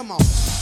Come on.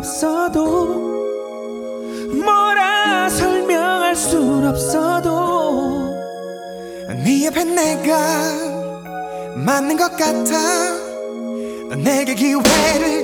없어도 뭐라 설명할 순 없어도 네 옆에 내가 맞는 것 같아. 내게 기회를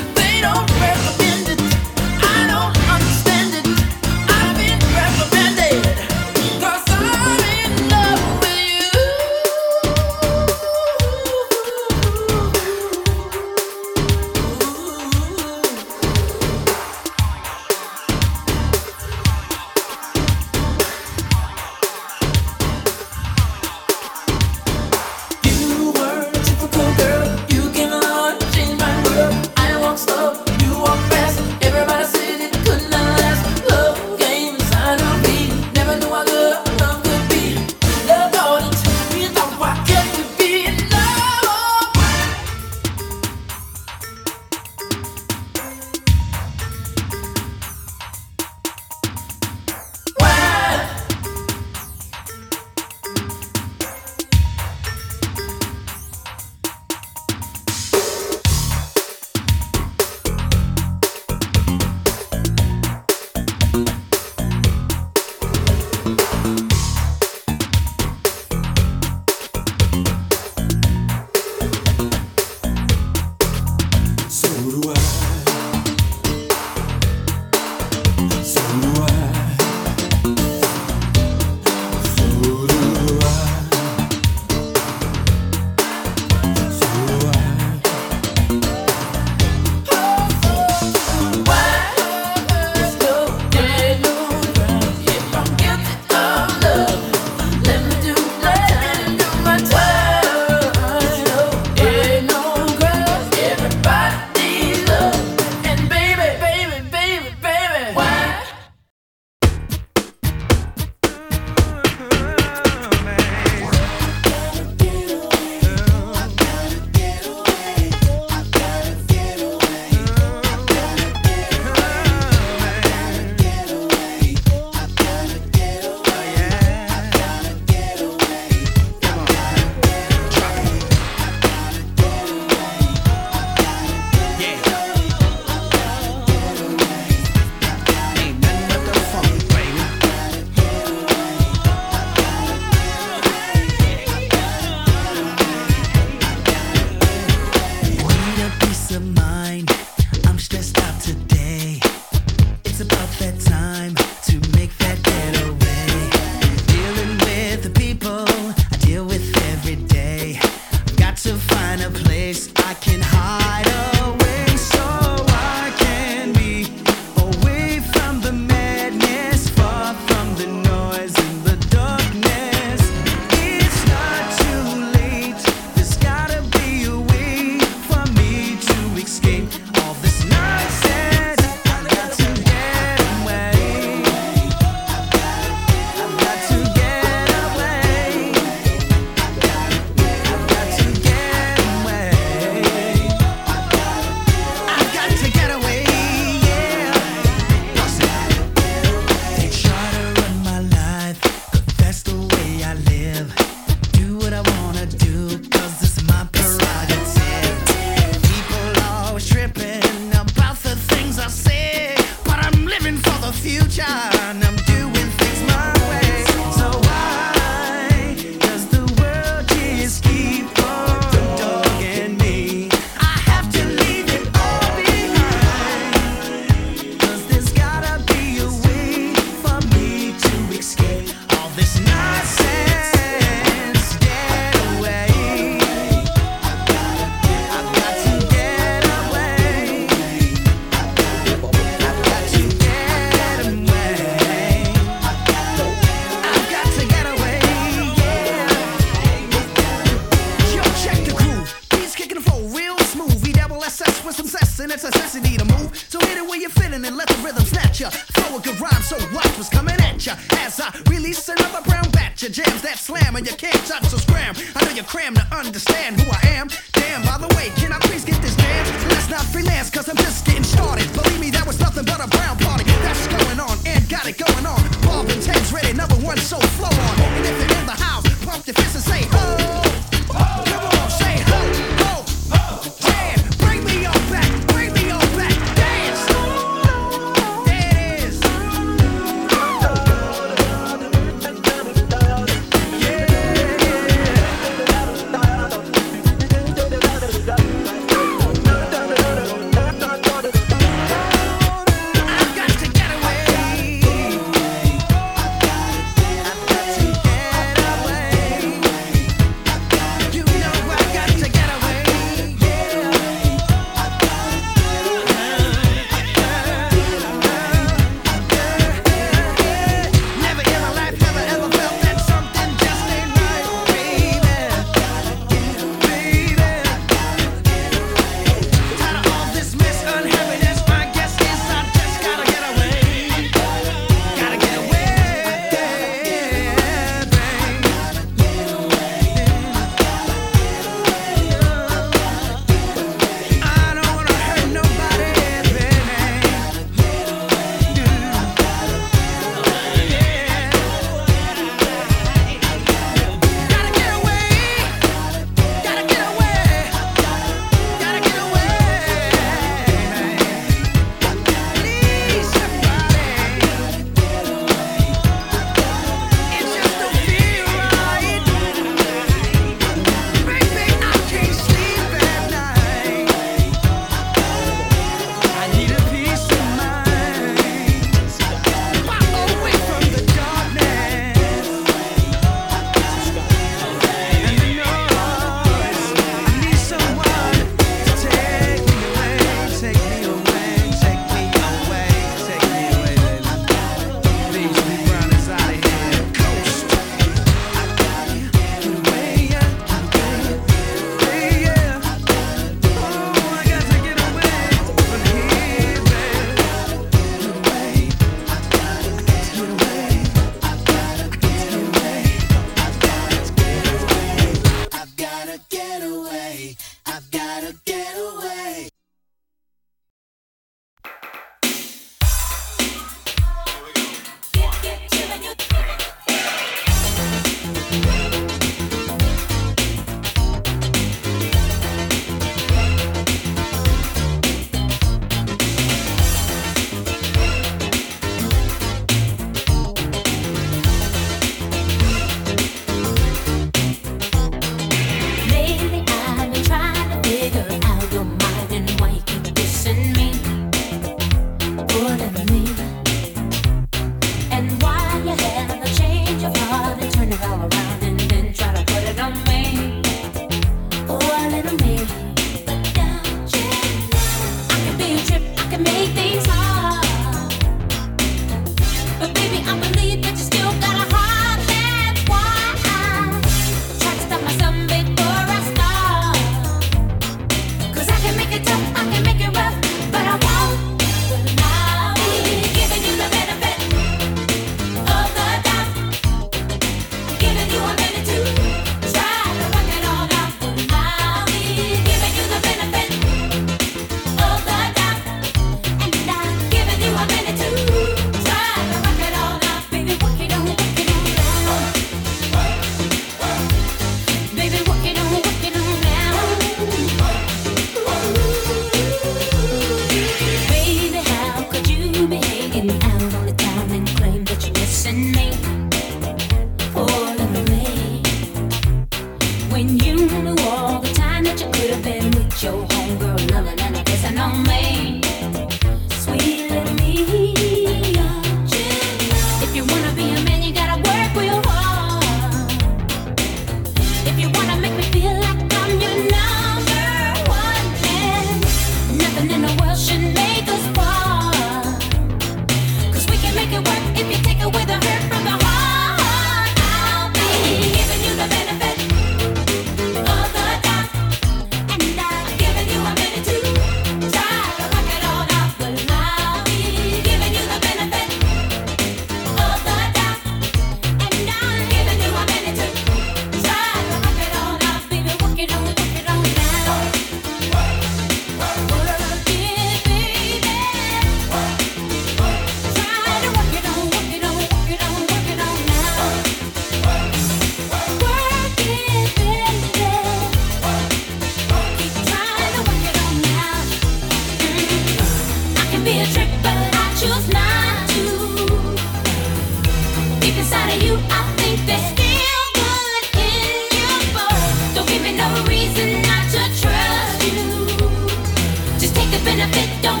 don't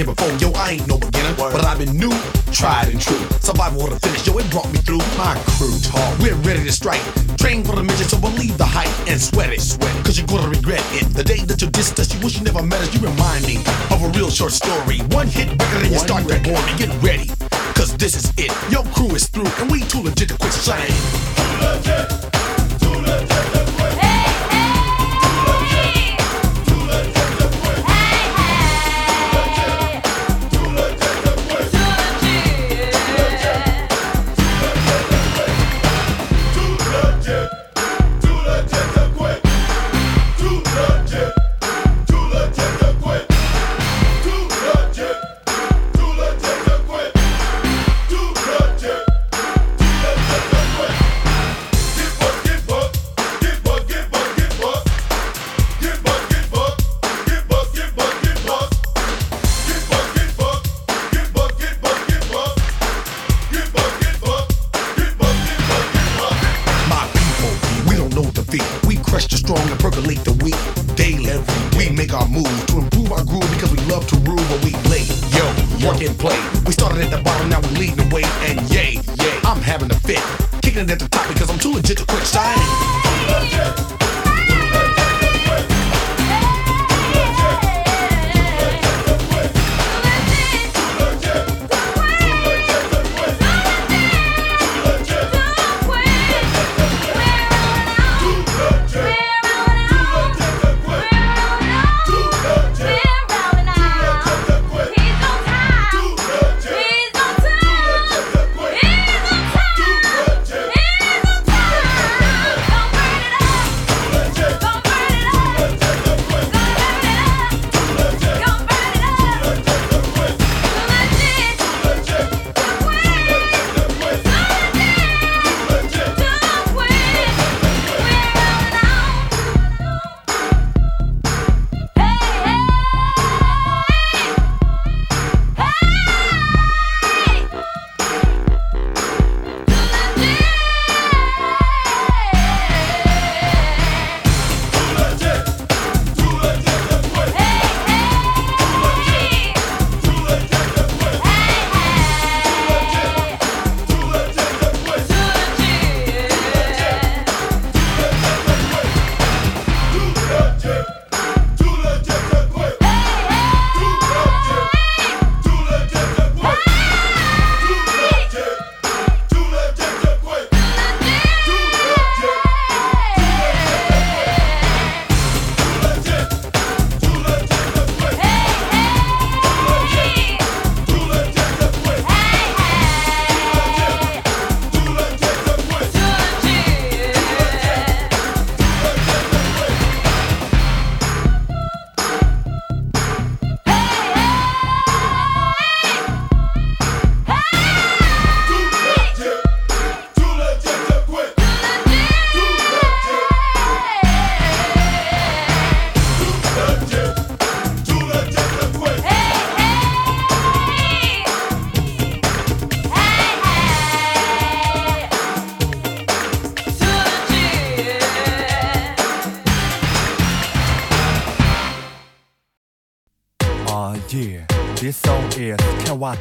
here before, yo, I ain't no beginner, but I've been new, tried and true. Survival of the finish, yo, it brought me through. My crew tall, we're ready to strike. Train for the mission, so believe the hype and sweat it, sweat. Cause you're gonna regret it. The day that you dissed us, you wish you never met us, you remind me of a real short story. One hit record and you start that morning. get ready. Cause this is it, your crew is through, and we too legit to quit shining. Too legit, too legit to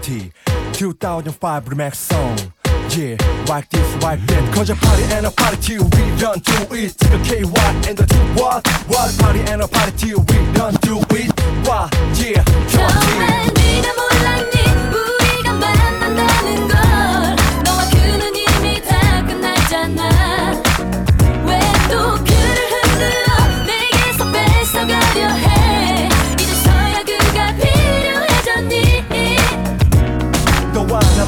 Kawati 2005 remix song. Yeah, like this, like that. Cause a party and a party till we done do it. Take a KY and the two what? What party and a party till we done do it. Why? Yeah, Kawati. 정말 네가 몰랐니 우리가 만난다는 걸 너와 그는 이미 다 끝났잖아 왜 또 그를 흔들어 내게서 뺏어가려 해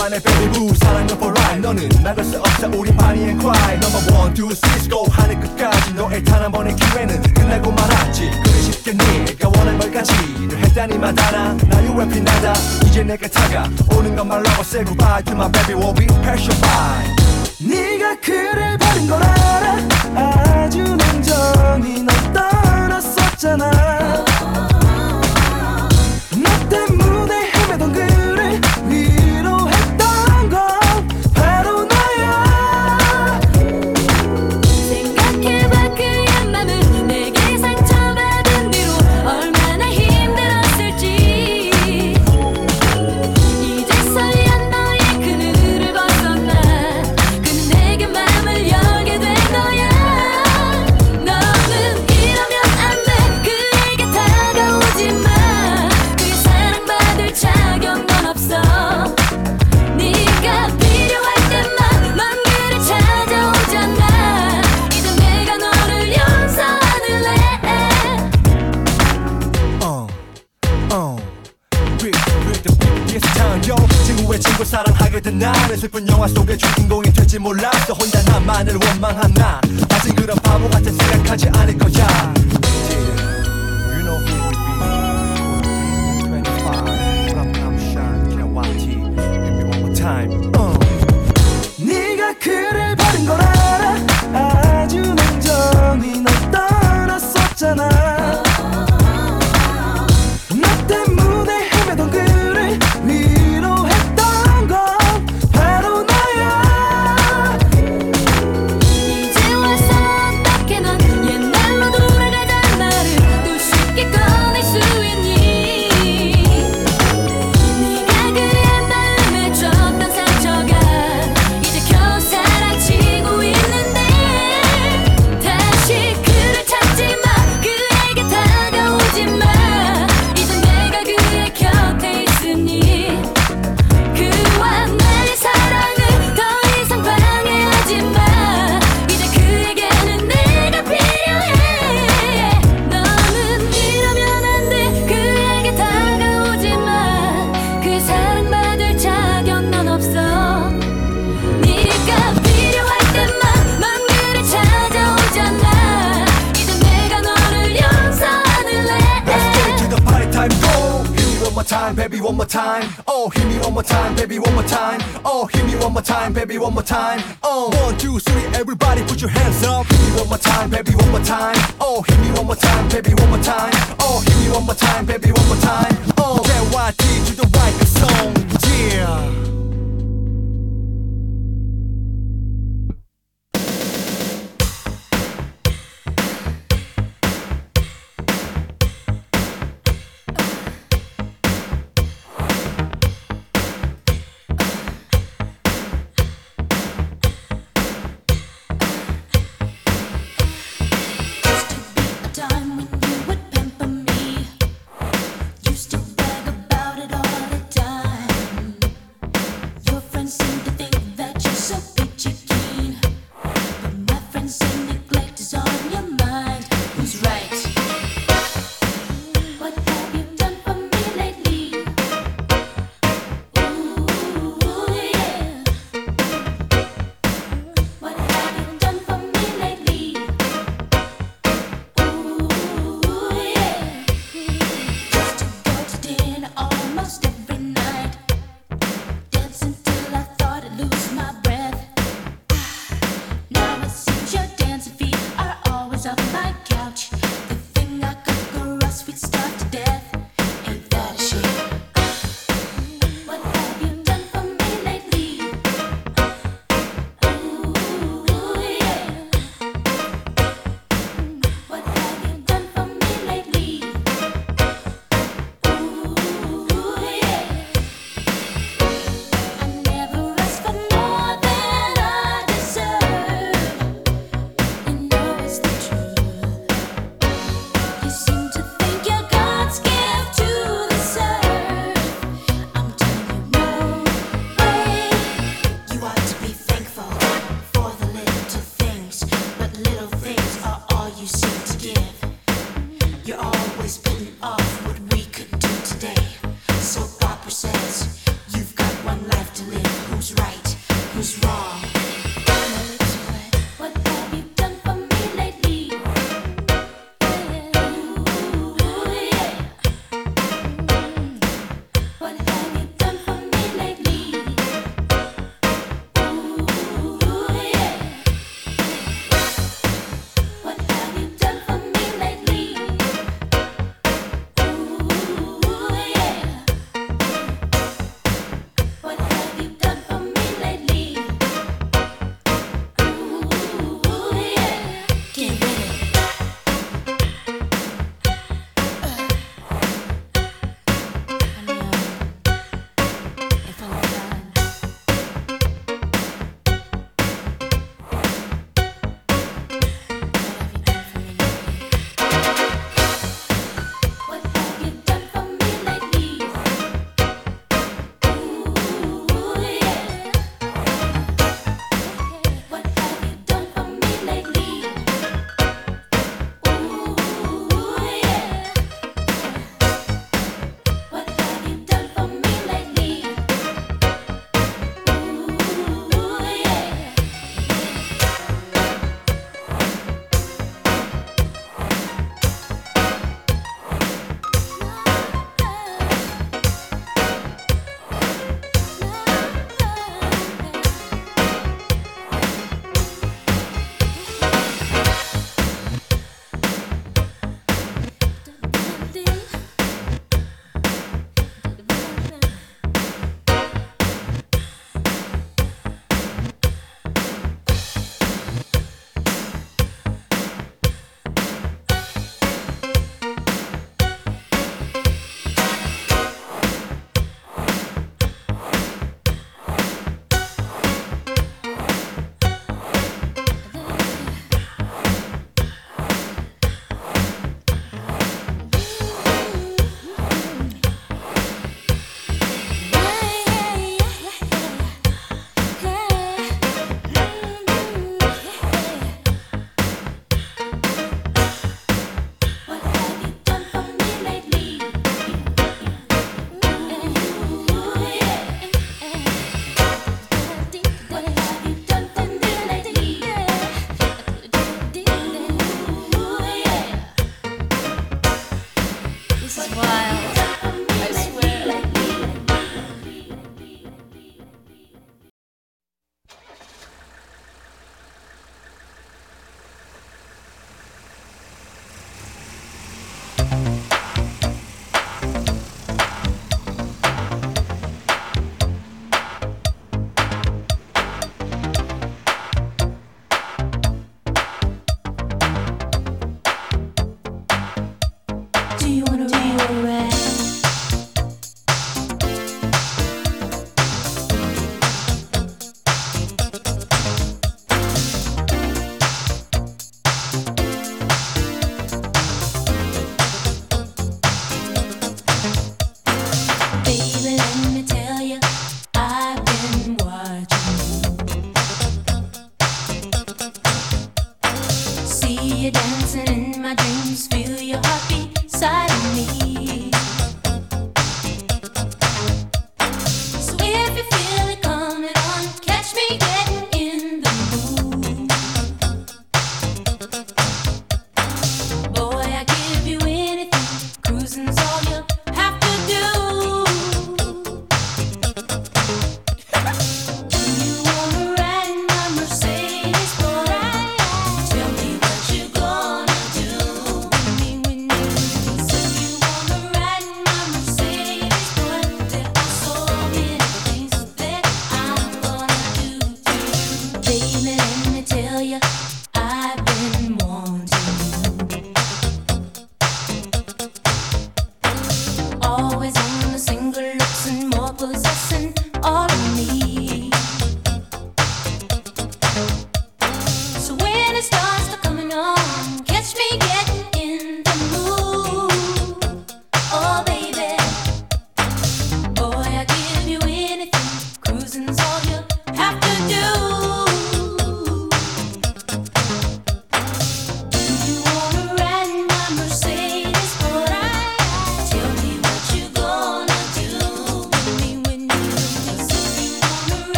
나만의 baby boo 사랑은 for life 너는 나갈 수 없어 우리 party and cry. Number one, two, three, go. 하늘 끝까지 너의 단 한 번의 기회는 끝나고 말았지. 그리 쉽게 네가 원한 걸 가지려 했다니 마다나 나 you rapping 나다 이제 내가 다가오는 건 말라고 say goodbye to my baby will be passion by 네가 그를 버린 걸 알아. 아주 냉정히 널 떠났었잖아 된 나는 슬픈 영화 속의 주인공이 될지 몰랐어 혼자 나만을 원망한 나. 다신 그런 바보 같은 생각하지 않을 거야. you know who we be 25, Ram Ram Shan, Kirawati Give me one more time. 네가 그를 버린 걸 알아? 아주 냉정히 널 떠났었잖아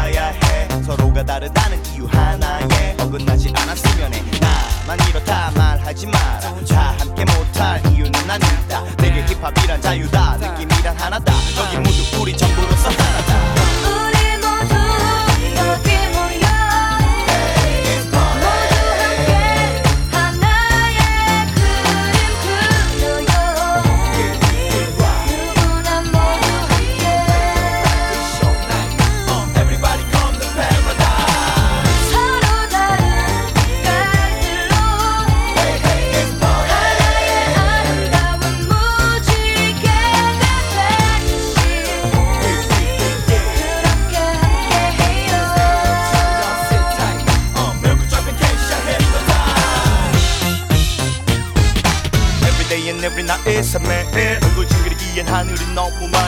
봐야 해. 서로가 다르다는 이유 하나에 어긋나지 않았으면 해. 나만 이렇다 말하지 마라. 자 함께 못할 이유는 아니다. 내게 힙합이란 자유다. 느낌이란 하나다. 여기 모두 우리 전부 não, uma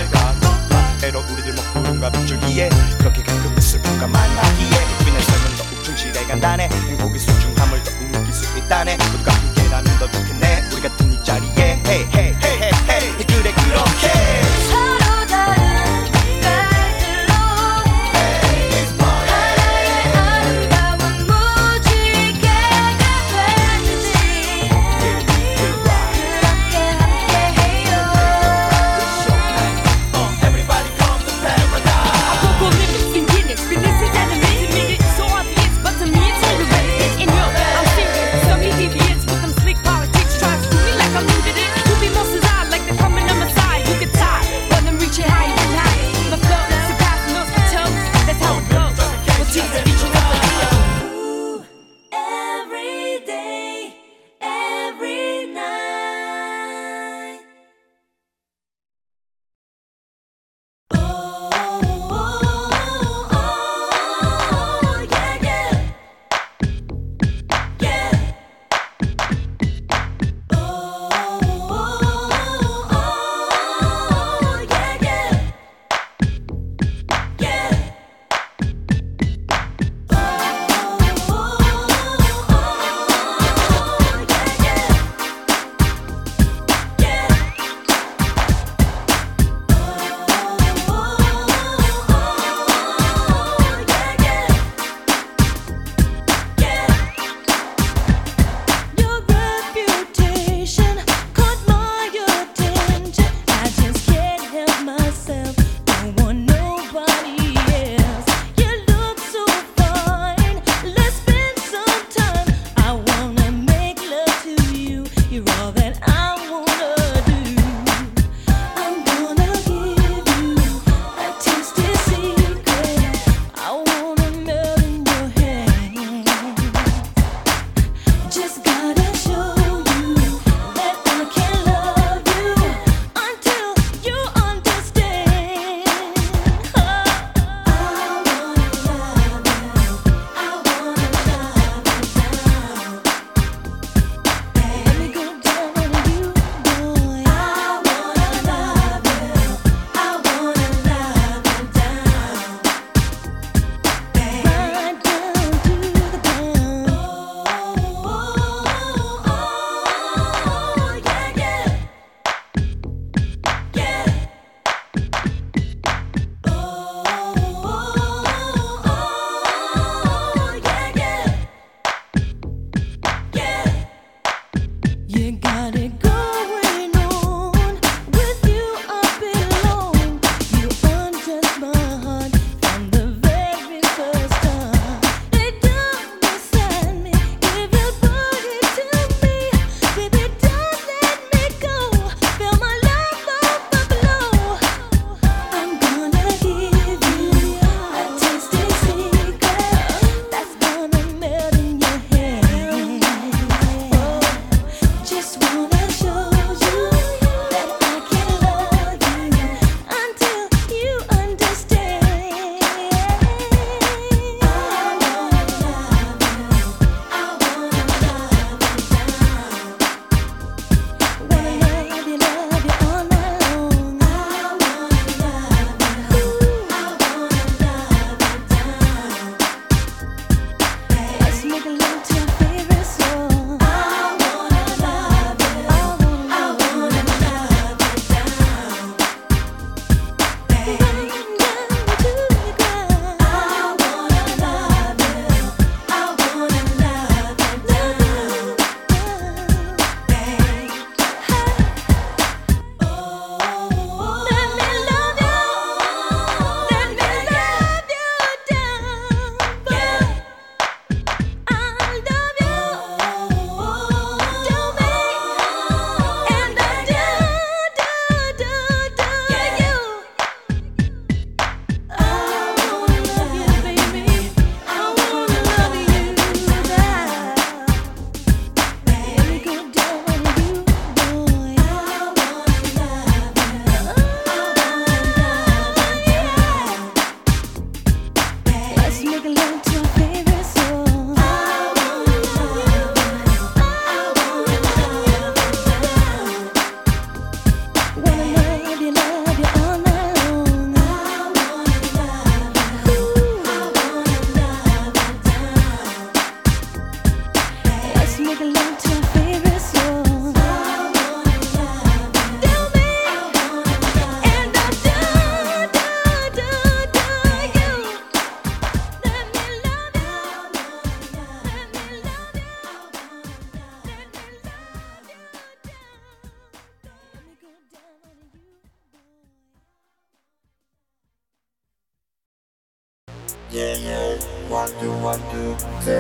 What do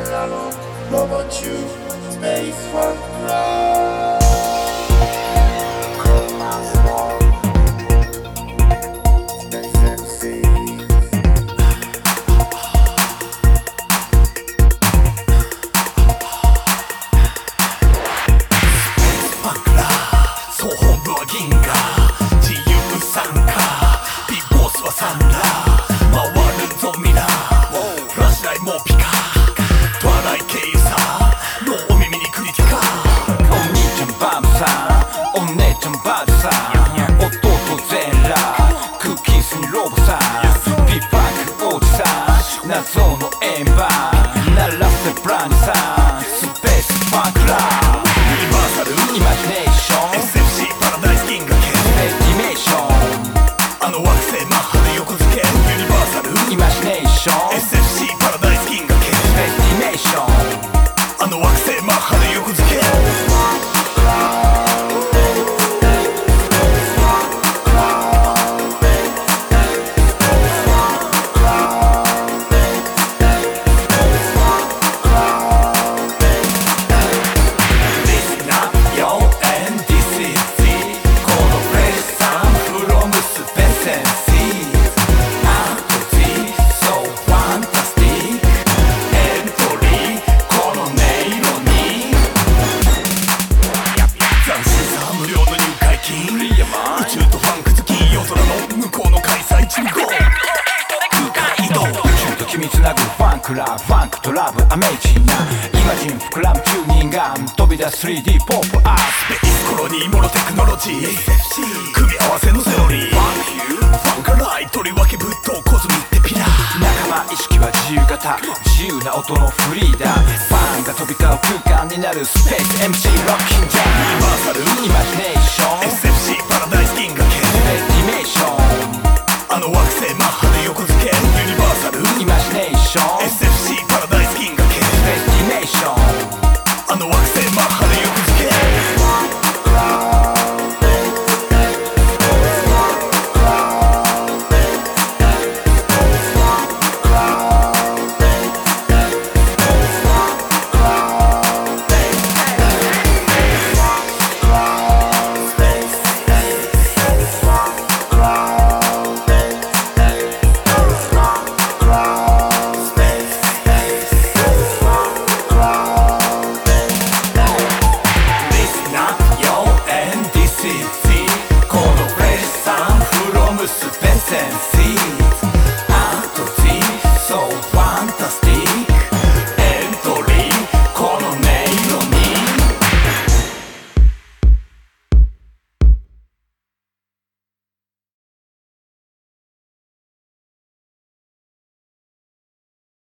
I look, love on you, space, one, cry.